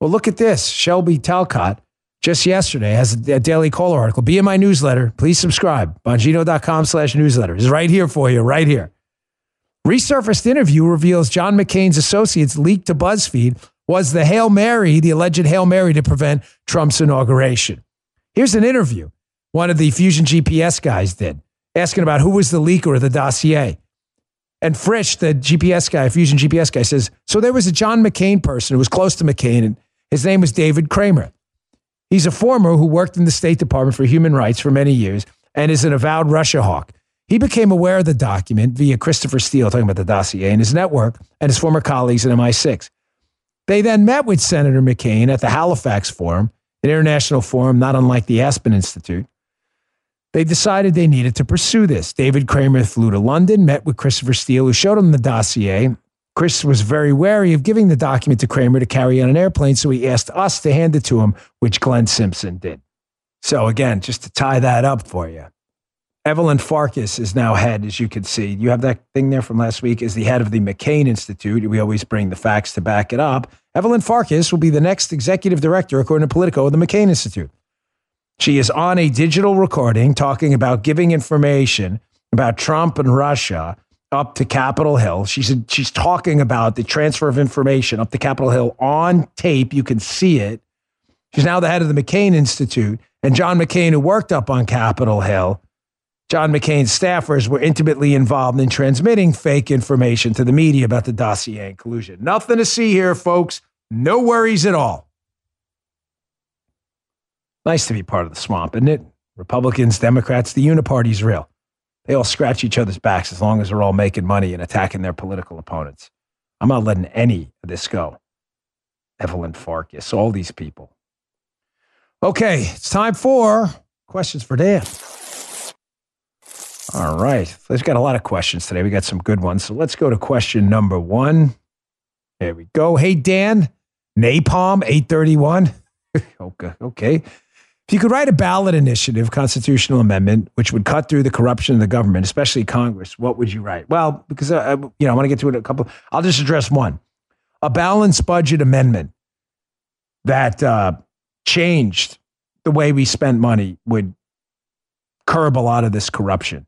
Well, look at this. Shelby Talcott just yesterday has a Daily Caller article. Be in my newsletter. Please subscribe. Bongino.com slash newsletter is right here for you, right here. Resurfaced interview reveals John McCain's associates leaked to BuzzFeed was the Hail Mary, the alleged Hail Mary to prevent Trump's inauguration. Here's an interview one of the Fusion GPS guys did, asking about who was the leaker of the dossier. And Fritsch, the GPS guy, Fusion GPS guy, says, So there was a John McCain person who was close to McCain, and his name was David Kramer. He's a former who worked in the State Department for Human Rights for many years and is an avowed Russia hawk. He became aware of the document via Christopher Steele, talking about the dossier, and his network and his former colleagues at MI6. They then met with Senator McCain at the Halifax Forum, an international forum not unlike the Aspen Institute. They decided they needed to pursue this. David Kramer flew to London, met with Christopher Steele, who showed him the dossier. Chris was very wary of giving the document to Kramer to carry on an airplane, so he asked us to hand it to him, which Glenn Simpson did. So, again, just to tie that up for you, Evelyn Farkas is now head, as you can see. You have that thing there from last week, is the head of the McCain Institute. We always bring the facts to back it up. Evelyn Farkas will be the next executive director, according to Politico, of the McCain Institute. She is on a digital recording talking about giving information about Trump and Russia up to Capitol Hill. She's, she's talking about the transfer of information up to Capitol Hill on tape. You can see it. She's now the head of the McCain Institute. And John McCain, who worked up on Capitol Hill, John McCain's staffers were intimately involved in transmitting fake information to the media about the dossier and collusion. Nothing to see here, folks. No worries at all. Nice to be part of the swamp, isn't it? Republicans, Democrats, the uniparty's real. They all scratch each other's backs as long as they're all making money and attacking their political opponents. I'm not letting any of this go. Evelyn Farkas, all these people. Okay, it's time for questions for Dan. All right. There's got a lot of questions today. We got some good ones. So let's go to question number one. There we go. Hey, Dan, Napalm 831. okay. Okay. If you could write a ballot initiative, constitutional amendment, which would cut through the corruption of the government, especially Congress, what would you write? Well, because uh, you know, I want to get to it a couple. I'll just address one: a balanced budget amendment that uh, changed the way we spent money would curb a lot of this corruption.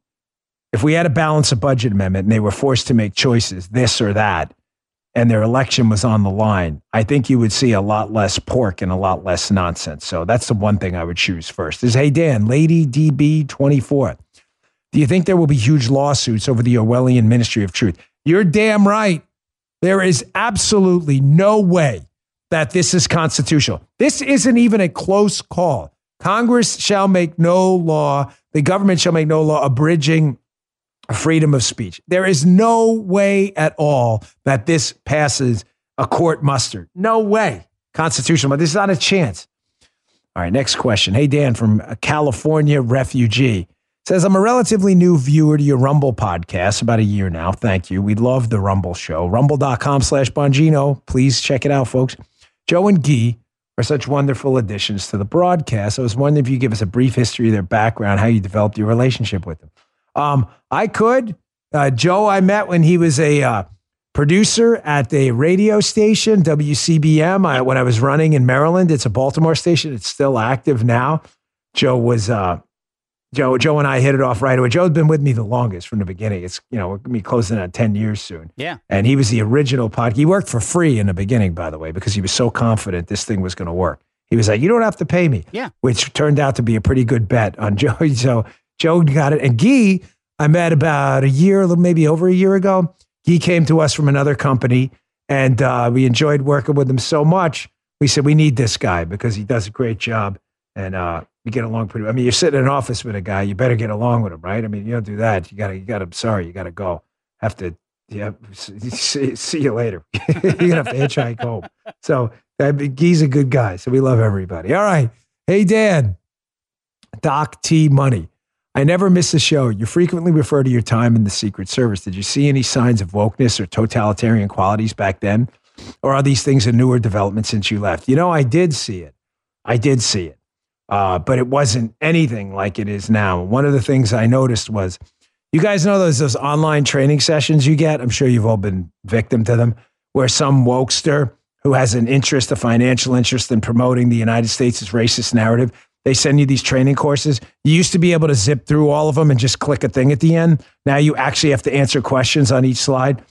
If we had a balance of budget amendment and they were forced to make choices, this or that, and their election was on the line, I think you would see a lot less pork and a lot less nonsense. So that's the one thing I would choose first. Is hey Dan, Lady DB twenty four. Do you think there will be huge lawsuits over the Orwellian Ministry of Truth? You're damn right. There is absolutely no way that this is constitutional. This isn't even a close call. Congress shall make no law, the government shall make no law abridging freedom of speech. There is no way at all that this passes a court muster. No way. Constitutional, but there's not a chance. All right, next question. Hey, Dan from California refugee says, I'm a relatively new viewer to your Rumble podcast, about a year now. Thank you. We love the Rumble show. Rumble.com slash Bongino. Please check it out, folks. Joe and Gee are such wonderful additions to the broadcast. I was wondering if you give us a brief history of their background, how you developed your relationship with them. Um, I could. Uh, Joe, I met when he was a uh, producer at a radio station, WCBM, I, when I was running in Maryland. It's a Baltimore station. It's still active now. Joe was uh, Joe. Joe and I hit it off right away. Joe's been with me the longest from the beginning. It's you know we're gonna be closing on ten years soon. Yeah. And he was the original pod. He worked for free in the beginning, by the way, because he was so confident this thing was going to work. He was like, "You don't have to pay me." Yeah. Which turned out to be a pretty good bet on Joe. So Joe got it. And Guy, I met about a year, maybe over a year ago. Guy came to us from another company, and uh, we enjoyed working with him so much. We said we need this guy because he does a great job, and uh, we get along pretty. I mean, you're sitting in an office with a guy, you better get along with him, right? I mean, you don't do that. You got to. You got to. Sorry, you got to go. Have to. Yeah. See, see you later. you're gonna have to hitchhike home. So uh, Guy's a good guy. So we love everybody. All right. Hey Dan, Doc T Money. I never miss a show. You frequently refer to your time in the Secret Service. Did you see any signs of wokeness or totalitarian qualities back then? Or are these things a newer development since you left? You know, I did see it. I did see it. Uh, but it wasn't anything like it is now. One of the things I noticed was you guys know those, those online training sessions you get? I'm sure you've all been victim to them, where some wokester who has an interest, a financial interest in promoting the United States' racist narrative, they send you these training courses. You used to be able to zip through all of them and just click a thing at the end. Now you actually have to answer questions on each slide.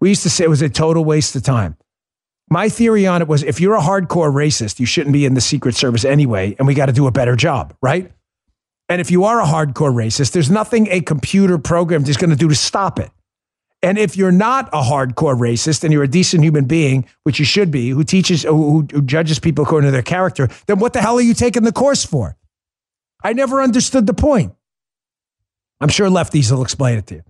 We used to say it was a total waste of time. My theory on it was if you're a hardcore racist, you shouldn't be in the Secret Service anyway, and we got to do a better job, right? And if you are a hardcore racist, there's nothing a computer program is going to do to stop it. And if you're not a hardcore racist and you're a decent human being, which you should be, who teaches, who, who judges people according to their character, then what the hell are you taking the course for? I never understood the point. I'm sure lefties will explain it to you.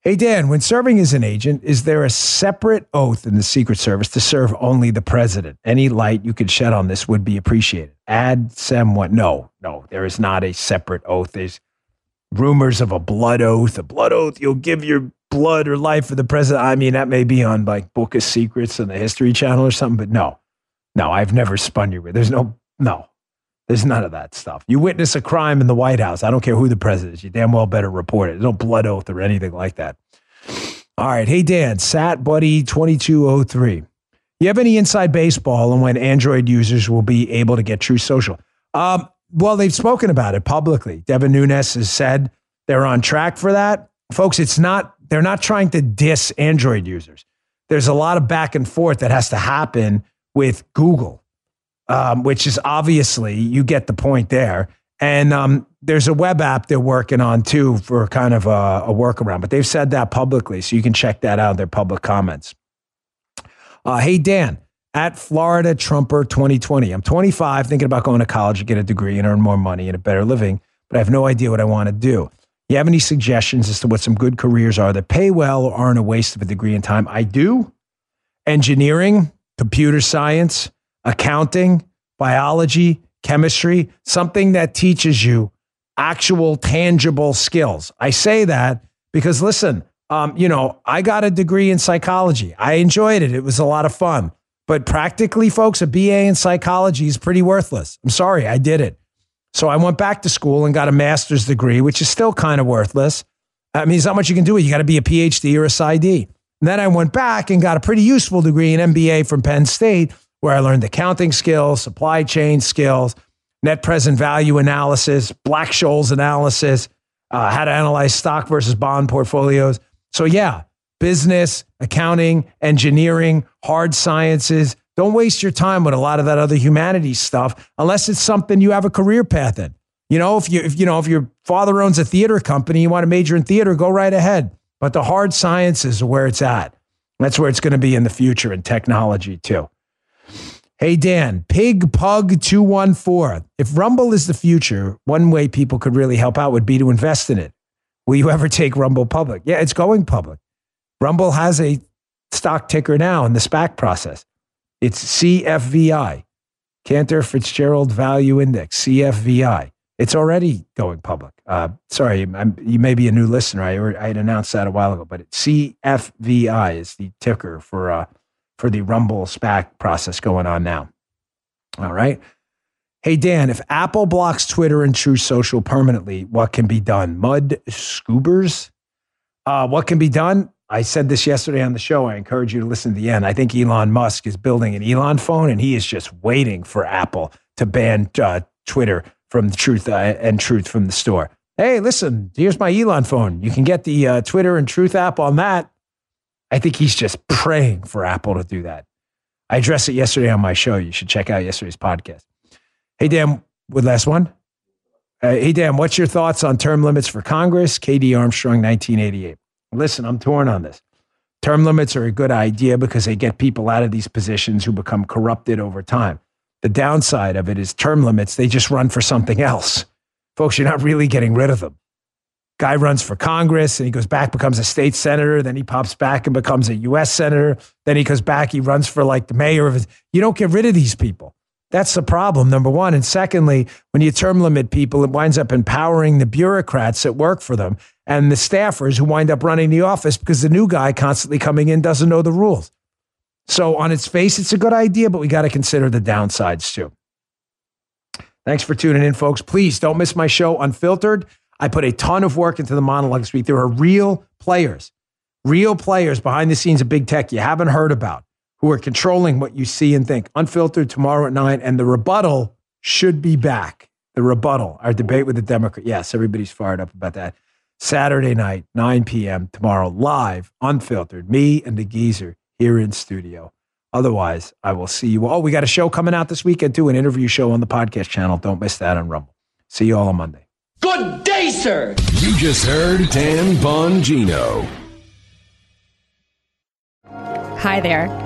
Hey, Dan, when serving as an agent, is there a separate oath in the Secret Service to serve only the president? Any light you could shed on this would be appreciated. Add somewhat. No, no, there is not a separate oath. There's rumors of a blood oath, a blood oath. You'll give your blood or life for the president. I mean, that may be on like Book of Secrets on the History Channel or something, but no, no, I've never spun you. There's no, no, there's none of that stuff. You witness a crime in the White House. I don't care who the president is. You damn well better report it. There's no blood oath or anything like that. All right. Hey, Dan, Sat Buddy 2203. You have any inside baseball on when Android users will be able to get Truth Social? Um, well, they've spoken about it publicly. Devin Nunes has said they're on track for that. Folks, it's not, they're not trying to diss Android users. There's a lot of back and forth that has to happen with Google, um, which is obviously, you get the point there. And um, there's a web app they're working on too for kind of a, a, workaround, but they've said that publicly. So you can check that out, in their public comments. Uh, hey, Dan, at Florida Trumper 2020. I'm 25, thinking about going to college to get a degree and earn more money and a better living, but I have no idea what I want to do. You have any suggestions as to what some good careers are that pay well or aren't a waste of a degree in time? I do. Engineering, computer science, accounting, biology, chemistry, something that teaches you actual tangible skills. I say that because listen, um, you know, I got a degree in psychology. I enjoyed it. It was a lot of fun. But practically, folks, a BA in psychology is pretty worthless. I'm sorry, I did it. So I went back to school and got a master's degree, which is still kind of worthless. I mean, there's not much you can do. You got to be a PhD or a PsyD. And then I went back and got a pretty useful degree in MBA from Penn State, where I learned accounting skills, supply chain skills, net present value analysis, Black Scholes analysis, uh, how to analyze stock versus bond portfolios. So, yeah, business, accounting, engineering, hard sciences. Don't waste your time with a lot of that other humanities stuff unless it's something you have a career path in. You know, if you if you know if your father owns a theater company, you want to major in theater, go right ahead. But the hard sciences are where it's at. That's where it's going to be in the future and technology too. Hey Dan, Pig Pug 214. If Rumble is the future, one way people could really help out would be to invest in it. Will you ever take Rumble public? Yeah, it's going public. Rumble has a stock ticker now in the SPAC process. It's CFVI, Cantor Fitzgerald Value Index, CFVI. It's already going public. Uh, sorry, I'm, you may be a new listener. I, I had announced that a while ago, but CFVI is the ticker for uh, for the Rumble SPAC process going on now. All right. Hey Dan, if Apple blocks Twitter and Truth Social permanently, what can be done? Mud scoobers. Uh, what can be done? I said this yesterday on the show. I encourage you to listen to the end. I think Elon Musk is building an Elon phone, and he is just waiting for Apple to ban uh, Twitter from the Truth uh, and Truth from the store. Hey, listen, here's my Elon phone. You can get the uh, Twitter and Truth app on that. I think he's just praying for Apple to do that. I addressed it yesterday on my show. You should check out yesterday's podcast. Hey, Dan, with last one. Uh, hey, Dan, what's your thoughts on term limits for Congress? KD Armstrong, 1988. Listen, I'm torn on this. Term limits are a good idea because they get people out of these positions who become corrupted over time. The downside of it is term limits, they just run for something else. Folks, you're not really getting rid of them. Guy runs for Congress and he goes back, becomes a state senator. Then he pops back and becomes a U.S. senator. Then he goes back, he runs for like the mayor of his. You don't get rid of these people. That's the problem, number one. And secondly, when you term limit people, it winds up empowering the bureaucrats that work for them and the staffers who wind up running the office because the new guy constantly coming in doesn't know the rules. So, on its face, it's a good idea, but we got to consider the downsides too. Thanks for tuning in, folks. Please don't miss my show, Unfiltered. I put a ton of work into the monologue this week. There are real players, real players behind the scenes of big tech you haven't heard about who are controlling what you see and think. Unfiltered tomorrow at nine, and the rebuttal should be back. The rebuttal, our debate with the Democrat. Yes, everybody's fired up about that. Saturday night, 9 p.m. tomorrow, live, unfiltered. Me and the geezer here in studio. Otherwise, I will see you. Oh, we got a show coming out this weekend too, an interview show on the podcast channel. Don't miss that on Rumble. See you all on Monday. Good day, sir. You just heard Dan Bongino. Hi there.